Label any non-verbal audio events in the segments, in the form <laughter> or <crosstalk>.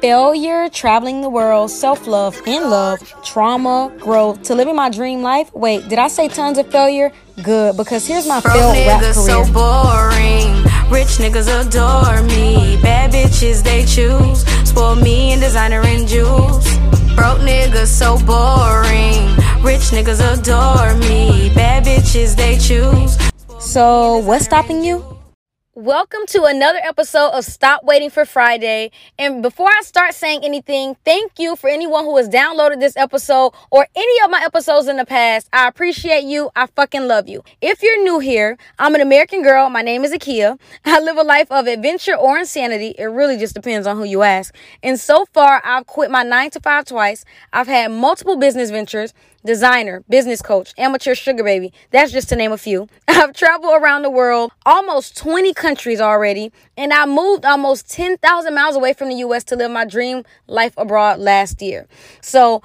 failure, traveling the world, self love, in love, trauma, growth, to living my dream life. Wait, did I say tons of failure? Good, because here's my Broke failed rap niggas career. so boring. Rich niggas adore me. Bad bitches they choose. Spoil me in designer and jewels. Broke niggas so boring. Rich niggas adore me. Bad bitches they choose. So, what's stopping you? Welcome to another episode of Stop Waiting for Friday. And before I start saying anything, thank you for anyone who has downloaded this episode or any of my episodes in the past. I appreciate you. I fucking love you. If you're new here, I'm an American girl. My name is Akia. <laughs> I live a life of adventure or insanity. It really just depends on who you ask. And so far, I've quit my nine to five twice. I've had multiple business ventures designer, business coach, amateur sugar baby. That's just to name a few. <laughs> I've traveled around the world, almost 20 countries already, and I moved almost 10,000 miles away from the US to live my dream life abroad last year. So,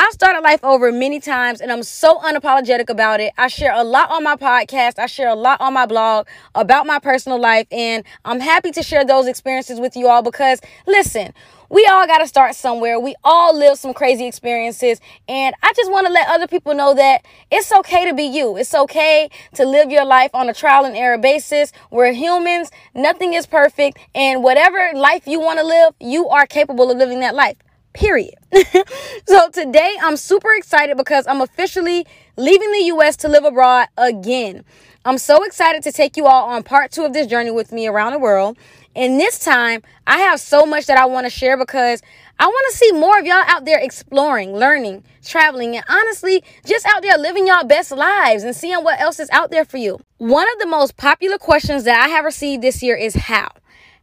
I've started life over many times and I'm so unapologetic about it. I share a lot on my podcast. I share a lot on my blog about my personal life and I'm happy to share those experiences with you all because listen, we all got to start somewhere. We all live some crazy experiences and I just want to let other people know that it's okay to be you. It's okay to live your life on a trial and error basis. We're humans. Nothing is perfect and whatever life you want to live, you are capable of living that life period. <laughs> so today I'm super excited because I'm officially leaving the US to live abroad again. I'm so excited to take you all on part two of this journey with me around the world. And this time, I have so much that I want to share because I want to see more of y'all out there exploring, learning, traveling, and honestly, just out there living y'all best lives and seeing what else is out there for you. One of the most popular questions that I have received this year is how.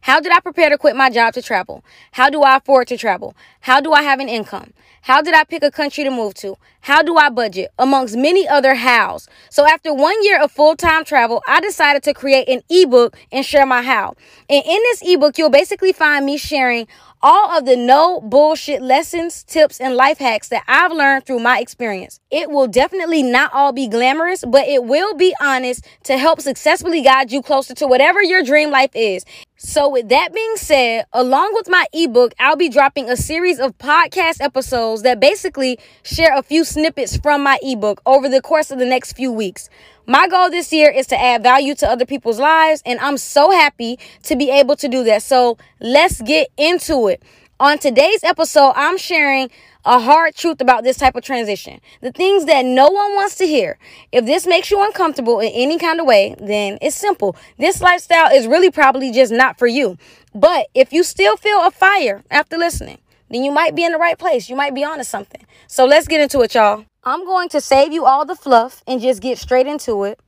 How did I prepare to quit my job to travel? How do I afford to travel? How do I have an income? How did I pick a country to move to? How do I budget? Amongst many other hows. So after one year of full-time travel, I decided to create an ebook and share my how. And in this ebook, you'll basically find me sharing all of the no bullshit lessons, tips, and life hacks that I've learned through my experience. It will definitely not all be glamorous, but it will be honest to help successfully guide you closer to whatever your dream life is. So, with that being said, along with my ebook, I'll be dropping a series of podcast episodes that basically share a few snippets from my ebook over the course of the next few weeks. My goal this year is to add value to other people's lives, and I'm so happy to be able to do that. So, let's get into it. On today's episode, I'm sharing a hard truth about this type of transition. The things that no one wants to hear. If this makes you uncomfortable in any kind of way, then it's simple. This lifestyle is really probably just not for you. But if you still feel a fire after listening, then you might be in the right place. You might be onto something. So let's get into it, y'all. I'm going to save you all the fluff and just get straight into it.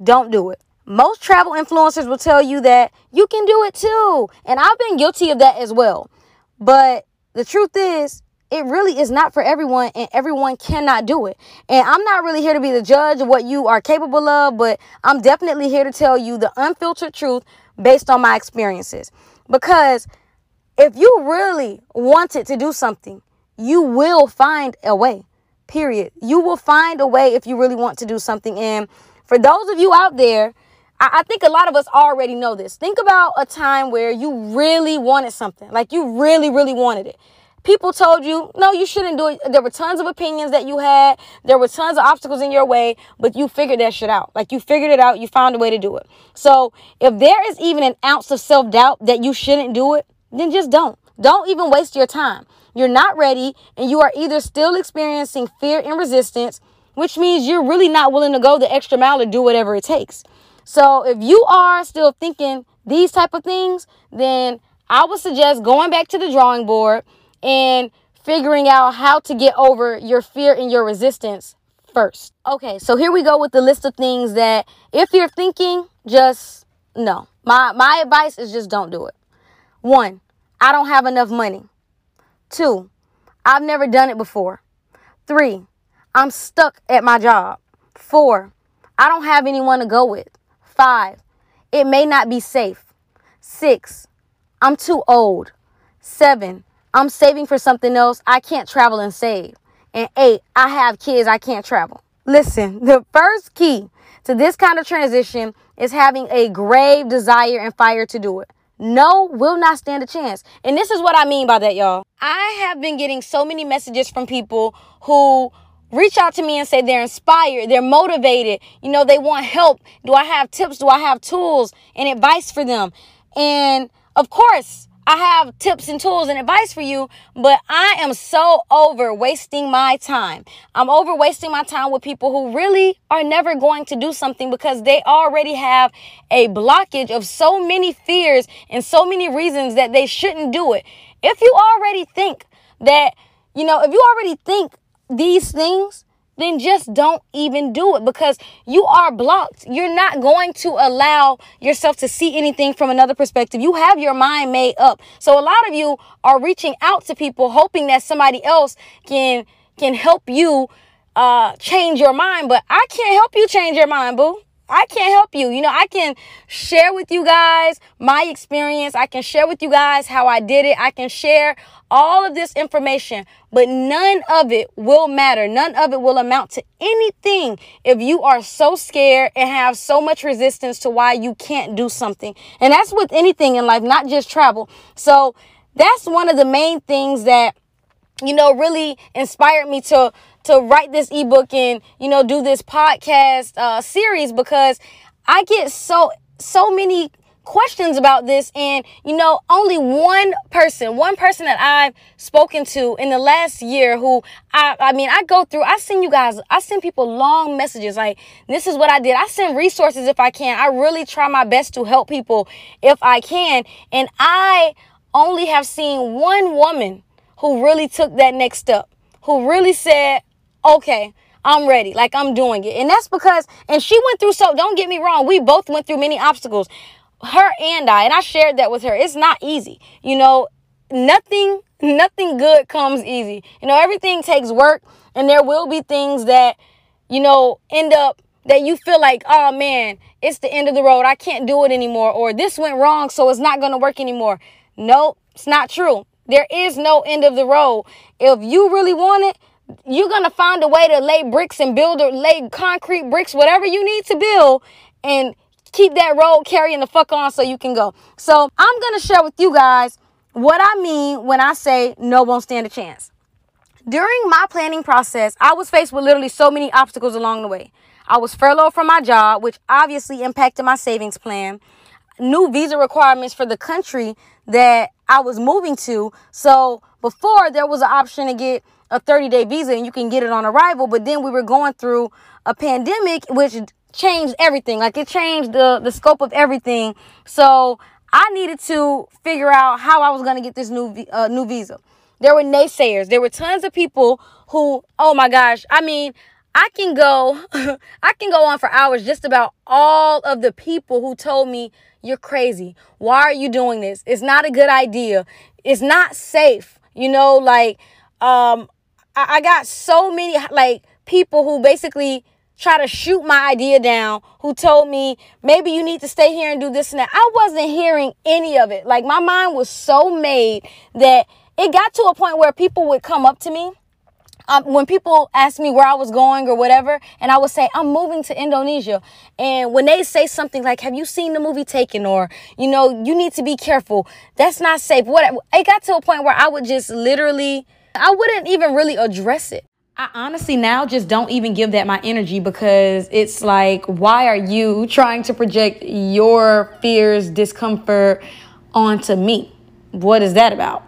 Don't do it. Most travel influencers will tell you that you can do it too. And I've been guilty of that as well. But the truth is, it really is not for everyone and everyone cannot do it. And I'm not really here to be the judge of what you are capable of, but I'm definitely here to tell you the unfiltered truth based on my experiences. Because if you really wanted to do something, you will find a way. Period. You will find a way if you really want to do something. And for those of you out there, I, I think a lot of us already know this. Think about a time where you really wanted something, like you really, really wanted it. People told you, no, you shouldn't do it. There were tons of opinions that you had. There were tons of obstacles in your way, but you figured that shit out. Like you figured it out. You found a way to do it. So if there is even an ounce of self doubt that you shouldn't do it, then just don't. Don't even waste your time. You're not ready, and you are either still experiencing fear and resistance, which means you're really not willing to go the extra mile or do whatever it takes. So if you are still thinking these type of things, then I would suggest going back to the drawing board and figuring out how to get over your fear and your resistance first. Okay, so here we go with the list of things that if you're thinking, just no. My my advice is just don't do it. One, I don't have enough money. Two, I've never done it before. Three, I'm stuck at my job. Four, I don't have anyone to go with. Five, it may not be safe. Six, I'm too old. Seven, I'm saving for something else. I can't travel and save. And eight, I have kids. I can't travel. Listen, <laughs> the first key to this kind of transition is having a grave desire and fire to do it. No will not stand a chance. And this is what I mean by that, y'all. I have been getting so many messages from people who reach out to me and say they're inspired, they're motivated, you know, they want help. Do I have tips? Do I have tools and advice for them? And of course, I have tips and tools and advice for you, but I am so over wasting my time. I'm over wasting my time with people who really are never going to do something because they already have a blockage of so many fears and so many reasons that they shouldn't do it. If you already think that, you know, if you already think these things, then just don't even do it because you are blocked. You're not going to allow yourself to see anything from another perspective. You have your mind made up. So a lot of you are reaching out to people hoping that somebody else can can help you uh change your mind, but I can't help you change your mind, boo. I can't help you. You know, I can share with you guys my experience. I can share with you guys how I did it. I can share all of this information, but none of it will matter. None of it will amount to anything if you are so scared and have so much resistance to why you can't do something. And that's with anything in life, not just travel. So that's one of the main things that you know really inspired me to to write this ebook and you know do this podcast uh, series because I get so so many questions about this and you know only one person one person that i've spoken to in the last year who i i mean i go through i send you guys i send people long messages like this is what i did. I send resources if i can. I really try my best to help people if i can. And i only have seen one woman who really took that next step who really said okay, I'm ready. Like I'm doing it. And that's because, and she went through so, don't get me wrong, we both went through many obstacles. Her and I, and I shared that with her. It's not easy. You know, nothing, nothing good comes easy. You know, everything takes work, and there will be things that, you know, end up that you feel like, oh man, it's the end of the road. I can't do it anymore. Or this went wrong, so it's not going to work anymore. Nope, it's not true. There is no end of the road. If you really want it, you're gonna find a way to lay bricks and build or lay concrete bricks, whatever you need to build, and keep that road carrying the fuck on so you can go. So I'm gonna share with you guys what I mean when I say no won't stand a chance. During my planning process, I was faced with literally so many obstacles along the way. I was furloughed from my job, which obviously impacted my savings plan. New visa requirements for the country that I was moving to. So before there was an option to get a 30 day visa and you can get it on arrival. But then we were going through a pandemic, which changed everything. Like it changed the, the scope of everything. So I needed to figure out how I was going to get this new, uh, new visa. There were naysayers. There were tons of people who, oh my gosh, I mean, I can go, <laughs> I can go on for hours just about all of the people who told me, you're crazy. Why are you doing this? It's not a good idea. It's not safe. You know, like, um, I, I got so many like people who basically try to shoot my idea down who told me maybe you need to stay here and do this and that. I wasn't hearing any of it. Like my mind was so made that it got to a point where people would come up to me. Um, when people ask me where I was going or whatever, and I would say, I'm moving to Indonesia. And when they say something like, Have you seen the movie Taken? Or, you know, you need to be careful. That's not safe. What it got to a point where I would just literally I wouldn't even really address it. I honestly now just don't even give that my energy because it's like, why are you trying to project your fears, discomfort onto me? What is that about?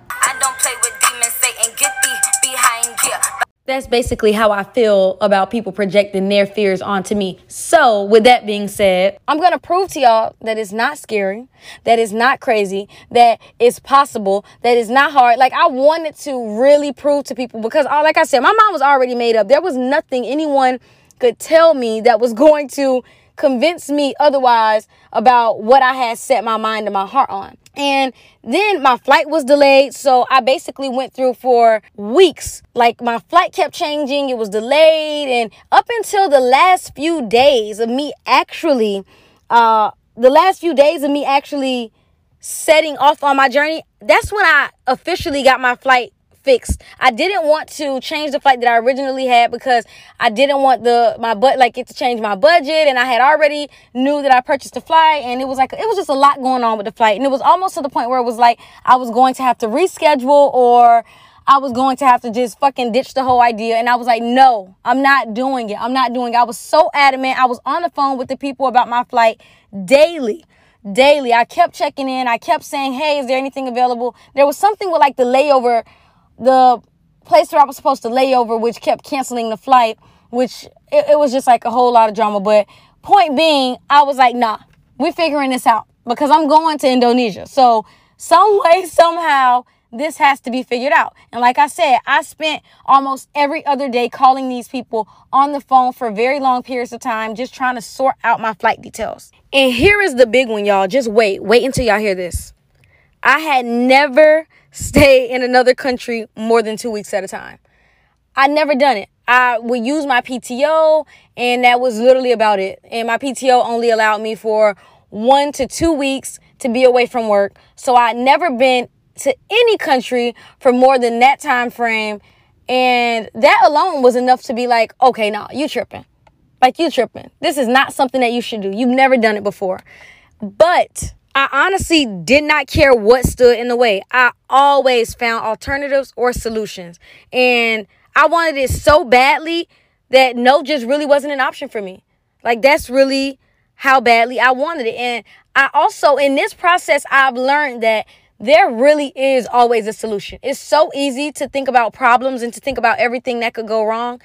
That's basically how I feel about people projecting their fears onto me. So, with that being said, I'm going to prove to y'all that it's not scary, that it's not crazy, that it's possible, that it's not hard. Like, I wanted to really prove to people because, uh, like I said, my mind was already made up. There was nothing anyone could tell me that was <laughs> going to convince me otherwise about what I had set my mind and my heart on. And then my flight was delayed. So I basically went through for weeks. Like my flight kept changing, it was delayed. And up until the last few days of me actually, uh, the last few days of me actually setting off on my journey, that's when I officially got my flight fixed. I didn't want to change the flight that I originally had because I didn't want the my butt like it to change my budget and I had already knew that I purchased the flight and it was like it was just a lot going on with the flight and it was almost to the point where it was like I was going to have to reschedule or I was going to have to just fucking ditch the whole idea. And I was like, no, I'm not doing it. I'm not doing it. I was so adamant. I was on the phone with the people about my flight daily. Daily. I kept checking in. I kept saying, hey, is there anything available? There was something with like the layover, the place where I was supposed to lay over, which kept canceling the flight, which it, it was just like a whole lot of drama. But point being, I was like, nah, we're figuring this out because I'm going to Indonesia. So some way, somehow, this has to be figured out. And like I said, I spent almost every other day calling these people on the phone for very long periods of time, just trying to sort out my flight details. And here is the big one, y'all. Just wait, wait until y'all hear this. I had never stayed in another country more than two weeks at a time. I never done it. I would use my PTO, and that was literally about it. And my PTO only allowed me for one to two weeks to be away from work. So I'd never been to any country for more than that time frame. And that alone was enough to be like, okay, now you tripping. Like you tripping. This is not something that you should do. You've never done it before. But I honestly did not care what stood in the way. I always found alternatives or solutions. And I wanted it so badly that no just really wasn't an option for me. Like that's really how badly I wanted it. And I also in this process I've learned that there really is always a solution. It's so easy to think about problems and to think about everything that could go wrong.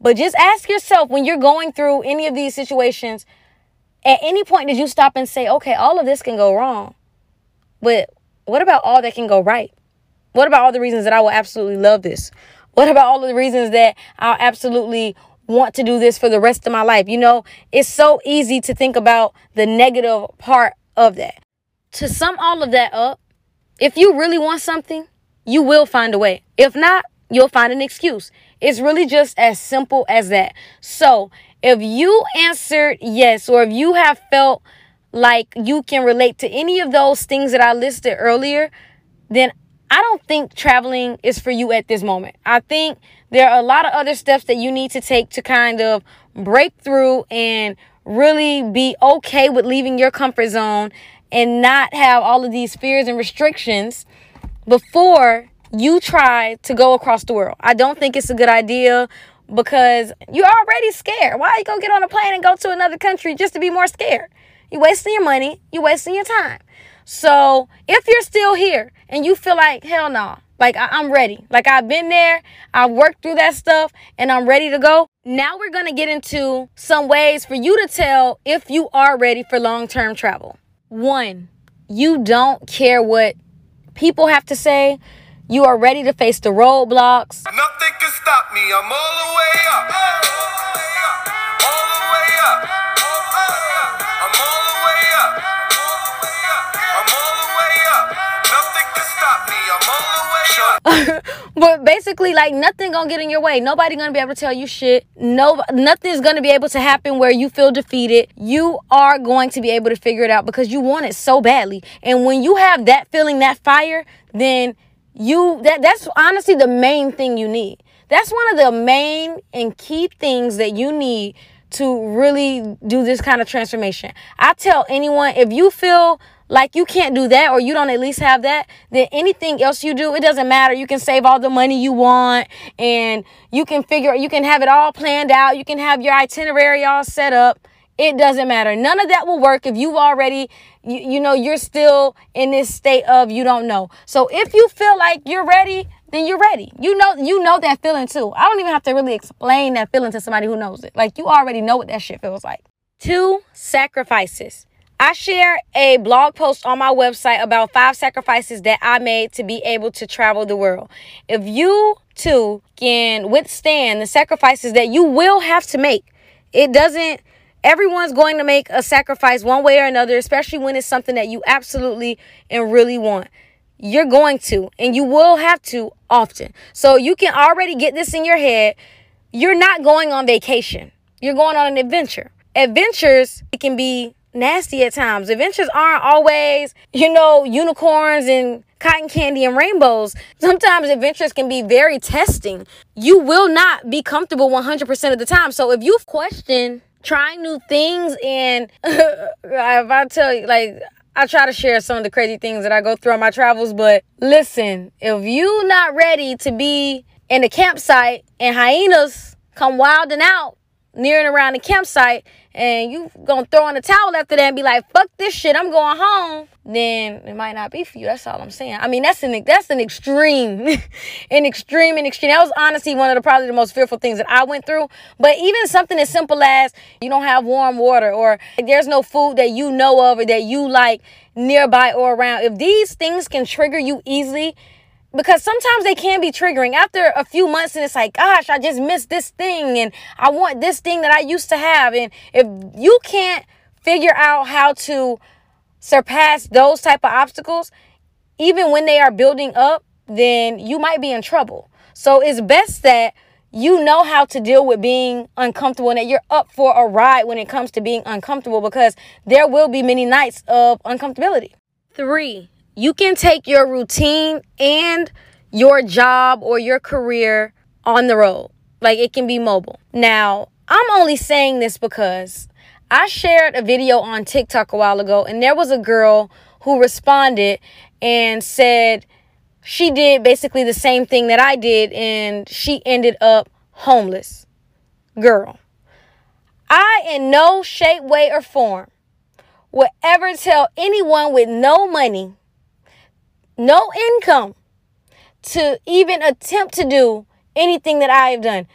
But just ask yourself when you're going through any of these situations, at any point did you stop and say, okay, all of this can go wrong. But what about all that can go right? What about all the reasons that I will absolutely love this? What about all of the reasons that I'll absolutely want to do this for the rest of my life? You know, it's so easy to think about the negative part of that. To sum all of that up, if you really want something, you will find a way. If not, you'll find an excuse. It's really just as simple as that. So, if you answered yes, or if you have felt like you can relate to any of those things that I listed earlier, then I don't think traveling is for you at this moment. I think there are a lot of other steps that you need to take to kind of break through and really be okay with leaving your comfort zone and not have all of these fears and restrictions before you try to go across the world. I don't think it's a good idea because you're already scared. Why are you gonna get on a plane and go to another country just to be more scared? You're wasting your money, you're wasting your time. So if you're still here and you feel like, hell no, like I- am ready, like I've been there, I've worked through that stuff, and I'm ready to go. Now we're gonna get into some ways for you to tell if you are ready for long term travel. One, you don't care what people have to say. You are ready to face the roadblocks. Nothing can stop me. I'm all the way up. All the way up. I'm all the way up. I'm all the way up. Nothing can stop me. I'm all the way up. <laughs> but basically, like nothing gonna get in your way. Nobody gonna be able to tell you shit. No, nothing's gonna be able to happen where you feel defeated. You are going to be able to figure it out because you want it so badly. And when you have that feeling, that fire, then you that that's honestly the main thing you need. That's one of the main and key things that you need to really do this kind of transformation. I tell anyone if you feel like you can't do that or you don't at least have that, then anything else you do, it doesn't matter. You can save all the money you want and you can figure, you can have it all planned out. You can have your itinerary all set up. It doesn't matter. None of that will work if you've already, you, you know, you're still in this state of you don't know. So if you feel like you're ready, then you're ready. You know, you know that feeling too. I don't even have to really explain that feeling to somebody who knows it. Like you already know what that shit feels like. Two sacrifices. I share a blog post on my website about five sacrifices that I made to be able to travel the world. If you too can withstand the sacrifices that you will have to make, it doesn't, everyone's going to make a sacrifice one way or another, especially when it's something that you absolutely and really want. You're going to, and you will have to often. So you can already get this in your head. You're not going on vacation, you're going on an adventure. Adventures, it can be nasty at times. Adventures aren't always, you know, unicorns and cotton candy and rainbows. Sometimes adventures can be very testing. You will not be comfortable 100% of the time. So if you've questioned trying new things and <laughs> if I tell you, like, I try to share some of the crazy things that I go through on my travels, but listen, if you not ready to be in a campsite and hyenas come wilding out near and around the campsite and you gonna throw in the towel after that and be like, fuck this shit, I'm going home, then it might not be for you. That's all I'm saying. I mean, that's an that's an extreme, <laughs> an extreme, an extreme. That was honestly one of the probably the most fearful things that I went through. But even something as simple as you don't have warm water or there's no food that you know of or that you like nearby or around. If these things can trigger you easily, because sometimes they can be triggering. After a few months and it's like gosh i just missed this thing and i want this thing that i used to have. And if you can't figure out how to surpass those type of obstacles even when they are building up then you might be in trouble. So it's best that you know how to deal with being uncomfortable and that you're up for a ride when it comes to being uncomfortable because there will be many nights of uncomfortability. Three you can take your routine and your job or your career on the road. Like it can be mobile. Now, I'm only saying this because I shared a video on TikTok a while ago and there was a girl who responded and said she did basically the same thing that I did and she ended up homeless. Girl, I in no shape, way, or form would ever tell anyone with no money no income to even attempt to do anything that I have done.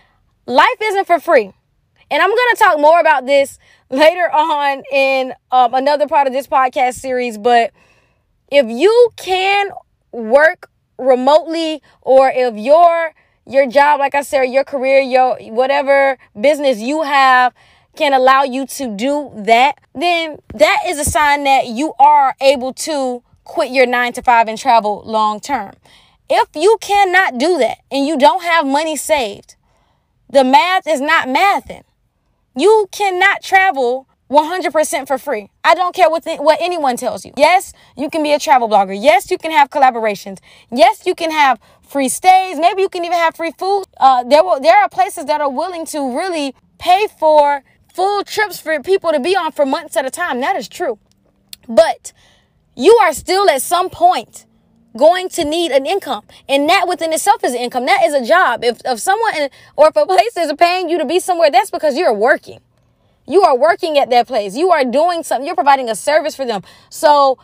Life isn't for free. And I'm going to talk more about this <laughs> later on in um, another part of this podcast series. But if you can work remotely or if your your job like i said your career your whatever business you have can allow you to do that then that is a sign that you are able to quit your nine to five and travel long term. If you cannot do that and you don't have money saved, the math is not mathing. You cannot travel 100% for free. I don't care what, the, what anyone tells you. Yes, you can be a travel blogger. Yes, you can have collaborations. Yes, you can have free stays. Maybe you can even have free food. Uh, there, will, there are places that are willing to really pay for full trips for people to be on for months at a time. That is true. But you are still at some point going to need an income. And that within itself is an income. That is a job. If, if someone or if a place is paying you to be somewhere, that's because you're working. You are working at that place. You are doing something. You're providing a service for them. So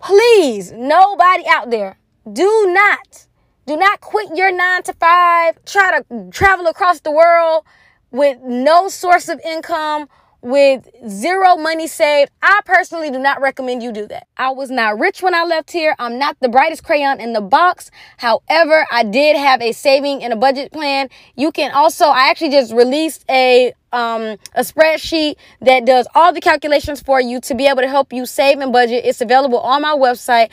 please, nobody out there, do not, do not quit your nine to five. Try to travel across the world with no source of income with zero money saved, I personally do not recommend you do that. I was not rich when I left here. I'm not the brightest crayon in the box. However, I did have a saving and a budget plan. You can also, I actually just released a um, a spreadsheet that does all the calculations for you to be able to help you save and budget. It's available on my website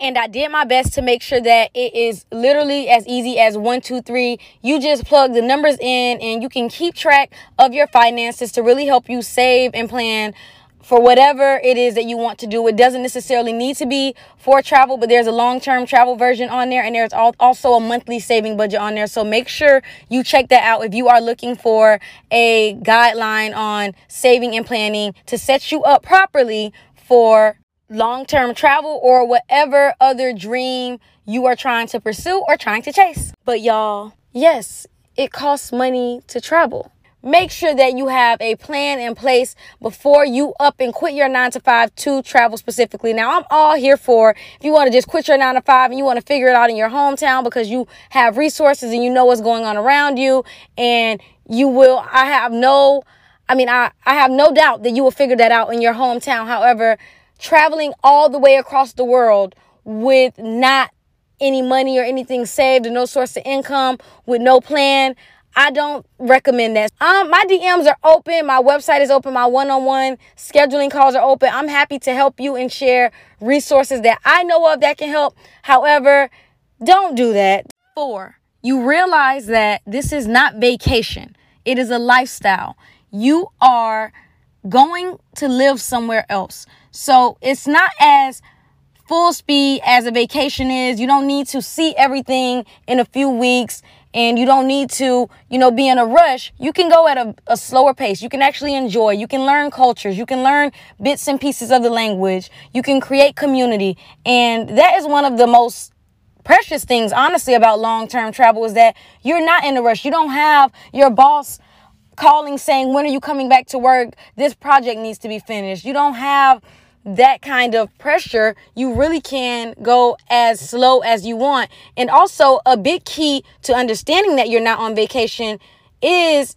and I did my best to make sure that it is literally as easy as one, two, three. You just plug the numbers in and you can keep track of your finances to really help you save and plan for whatever it is that you want to do. It doesn't necessarily need to be for travel, but there's a long term travel version on there, and there's also a monthly saving budget on there. So make sure you check that out if you are looking for a guideline on saving and planning to set you up properly for long term travel or whatever other dream you are trying to pursue or trying to chase. But y'all, yes, it costs money to travel. Make sure that you have a plan in place before you up and quit your nine to five to travel specifically. Now, I'm all here for if you want to just quit your nine to five and you want to figure it out in your hometown because you have resources and you know what's going on around you and you will. I have no, I mean, I, I have no doubt that you will figure that out in your hometown. However, traveling all the way across the world with not any money or anything saved and no source of income with no plan. I don't recommend that. Um, my DMs are open. My website is open. My one-on-one scheduling calls are open. I'm happy to help you and share resources that I know of that can help. However, don't do that. Four, you realize that this is not vacation. It is a lifestyle. You are going to live somewhere else. So it's not as full speed as a vacation is. You don't need to see everything in a few weeks and you don't need to, you know, be in a rush. You can go at a, a, slower pace. You can actually enjoy. You can learn cultures. You can learn bits and pieces of the language. You can create community. And that is one of the most precious things, honestly, about long term travel is that you're not in a rush. You don't have your boss calling saying, When are you coming back to work? This project needs to be finished. You don't have that kind of pressure, you really can go as slow as you want. And also, a big key to understanding that you're not on vacation is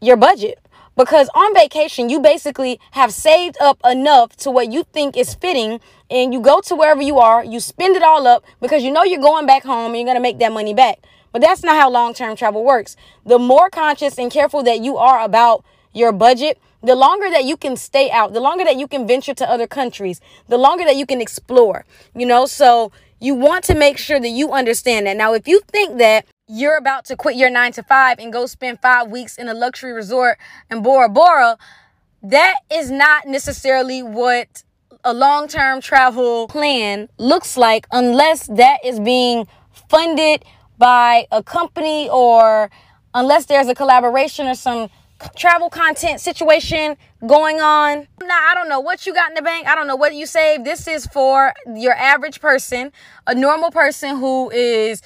your budget. Because on vacation, you basically have saved up enough to what you think is fitting, and you go to wherever you are, you spend it all up because you know you're going back home and you're to make that money back. But that's not how long term travel works. The more conscious and careful that you are about your budget, the longer that you can stay out, the longer that you can venture to other countries, the longer that you can explore, you know? So you want to make sure that you understand that. Now, if you think that you're about to quit your nine to five and go spend five weeks in a luxury resort in Bora Bora, that is not necessarily what a long term travel plan looks like unless that is being funded by a company or unless there's a collaboration or some travel content situation going on. Now, I don't know what you got in the bank. I don't know what you save. This is for your average person, a normal person who is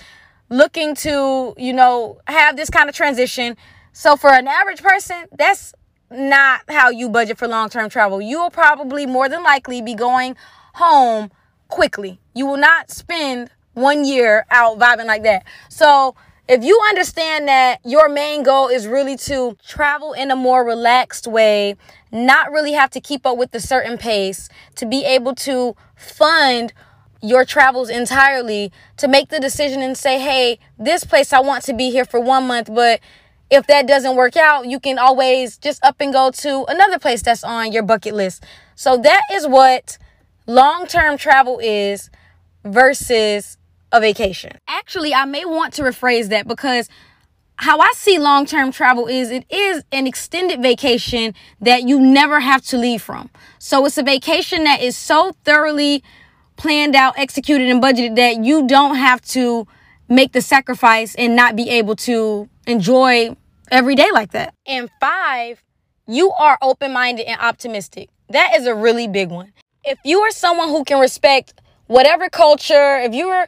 looking to, you know, have this kind of transition. So for an average person, that's not how you budget for long-term travel. You will probably more than likely be going home quickly. You will not spend one year out vibing like that. So if you understand that your main goal is really to travel in a more relaxed way, not really have to keep up with a certain pace, to be able to fund your travels entirely, to make the decision and say, hey, this place I want to be here for one month, but if that doesn't work out, you can always just up and go to another place that's on your bucket list. So that is what long term travel is versus a vacation. Actually, I may want to rephrase that because how I see long term travel is it is an extended vacation that you never have to leave from. So it's a vacation that is so thoroughly planned out, executed, and budgeted that you don't have to make the sacrifice and not be able to enjoy every day like that. And five, you are open minded and optimistic. That is a really big one. If you are someone who can respect whatever culture, if you're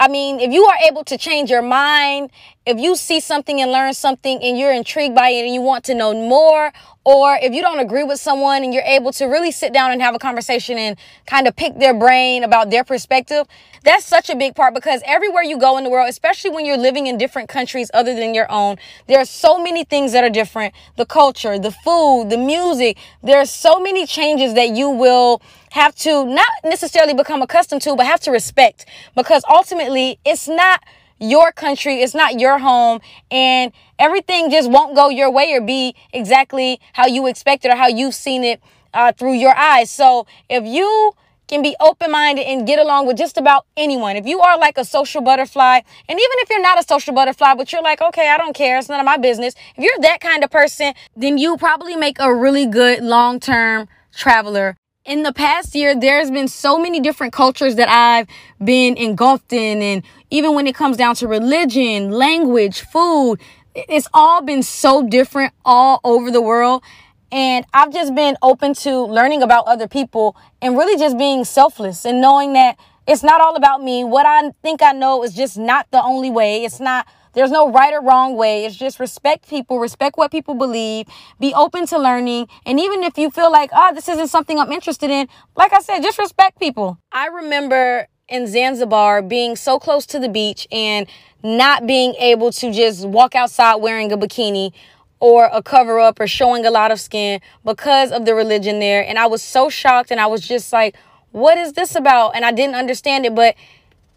I mean, if you are able to change your mind, if you see something and learn something and you're intrigued by it and you want to know more, or if you don't agree with someone and you're able to really sit down and have a conversation and kind of pick their brain about their perspective, that's such a big part because everywhere you go in the world, especially when you're living in different countries other than your own, there are so many things that are different. The culture, the food, the music, there are so many changes that you will have to not necessarily become accustomed to, but have to respect because ultimately it's not your country, it's not your home, and everything just won't go your way or be exactly how you expected or how you've seen it uh, through your eyes. So if you can be open minded and get along with just about anyone. If you are like a social butterfly, and even if you're not a social butterfly, but you're like, okay, I don't care, it's none of my business. If you're that kind of person, then you probably make a really good long term traveler in the past year, there's been so many different cultures that I've been engulfed in. And even when it comes down to religion, language, food, it's all been so different all over the world. And I've just been open to learning about other people and really just being selfless and knowing that it's not all about me. What I think I know is just not the only way. It's not there's no right or wrong way. It's just respect people, respect what people believe, be open to learning. And even if you feel like, oh, this isn't something I'm interested in, like I said, just respect people. I remember in Zanzibar being so close to the beach and not being able to just walk outside wearing a bikini or a cover up or showing a lot of skin because of the religion there. And I was so shocked and I was just like, what is this about? And I didn't understand it, but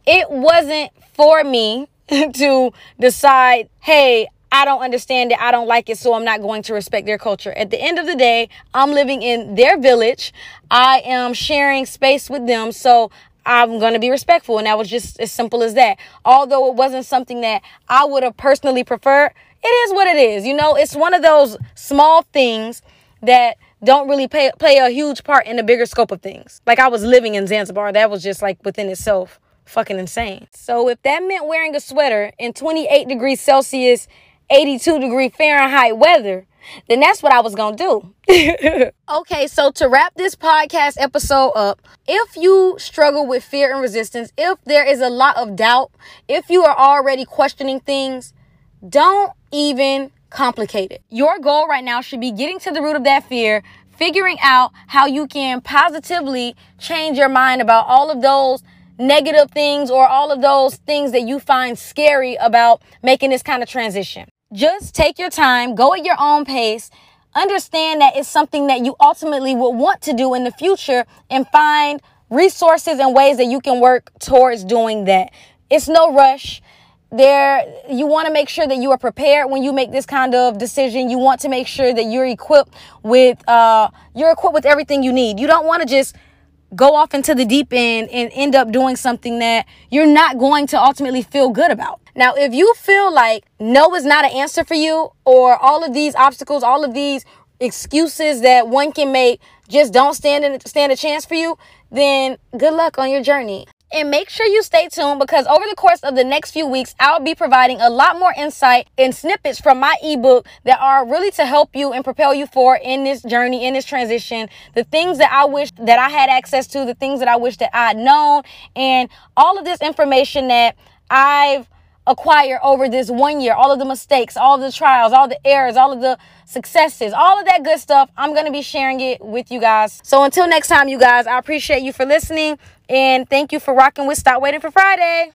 it wasn't for me <laughs> to decide, hey, I don't understand it. I don't like it. So I'm not going to respect their culture. At the end of the day, I'm living in their village. I am sharing space with them. So I'm going to be respectful. And that was just as simple as that. Although it wasn't something that I would have personally preferred, it is what it is. You know, it's one of those small things that don't really play, play a huge part in the bigger scope of things. Like I was living in Zanzibar. That was just like within itself fucking insane. So if that meant wearing a sweater in 28 degrees Celsius, 82 degree Fahrenheit weather, then that's what I was gonna do. <laughs> okay, so to wrap this podcast episode up, if you struggle with fear and resistance, if there is a lot of doubt, if you are already questioning things, don't even complicated. Your goal right now should be getting to the root of that fear, figuring out how you can positively change your mind about all of those negative things or all of those things that you find scary about making this kind of transition. Just take your time, go at your own pace, understand that it's something that you ultimately will want to do in the future and find resources and ways that you can work towards doing that. It's no rush. There, you want to make sure that you are prepared when you make this kind of decision. You want to make sure that you're equipped with, uh, you're equipped with everything you need. You don't want to just go off into the deep end and end up doing something that you're not going to ultimately feel good about. Now, if you feel like no is not an answer for you, or all of these obstacles, all of these excuses that one can make just don't stand in, stand a chance for you, then good luck on your journey. And make sure you stay tuned because over the course of the next few weeks, I'll be providing a lot more insight and snippets from my ebook that are really to help you and propel you forward in this journey, in this transition. The things that I wish that I had access to, the things that I wish that I'd known, and all of this information that I've acquired over this one year, all of the mistakes, all of the trials, all the errors, all of the successes, all of that good stuff. I'm going to be sharing it with you guys. So until next time, you guys, I appreciate you for listening. And thank you for rocking with Stop Waiting for Friday.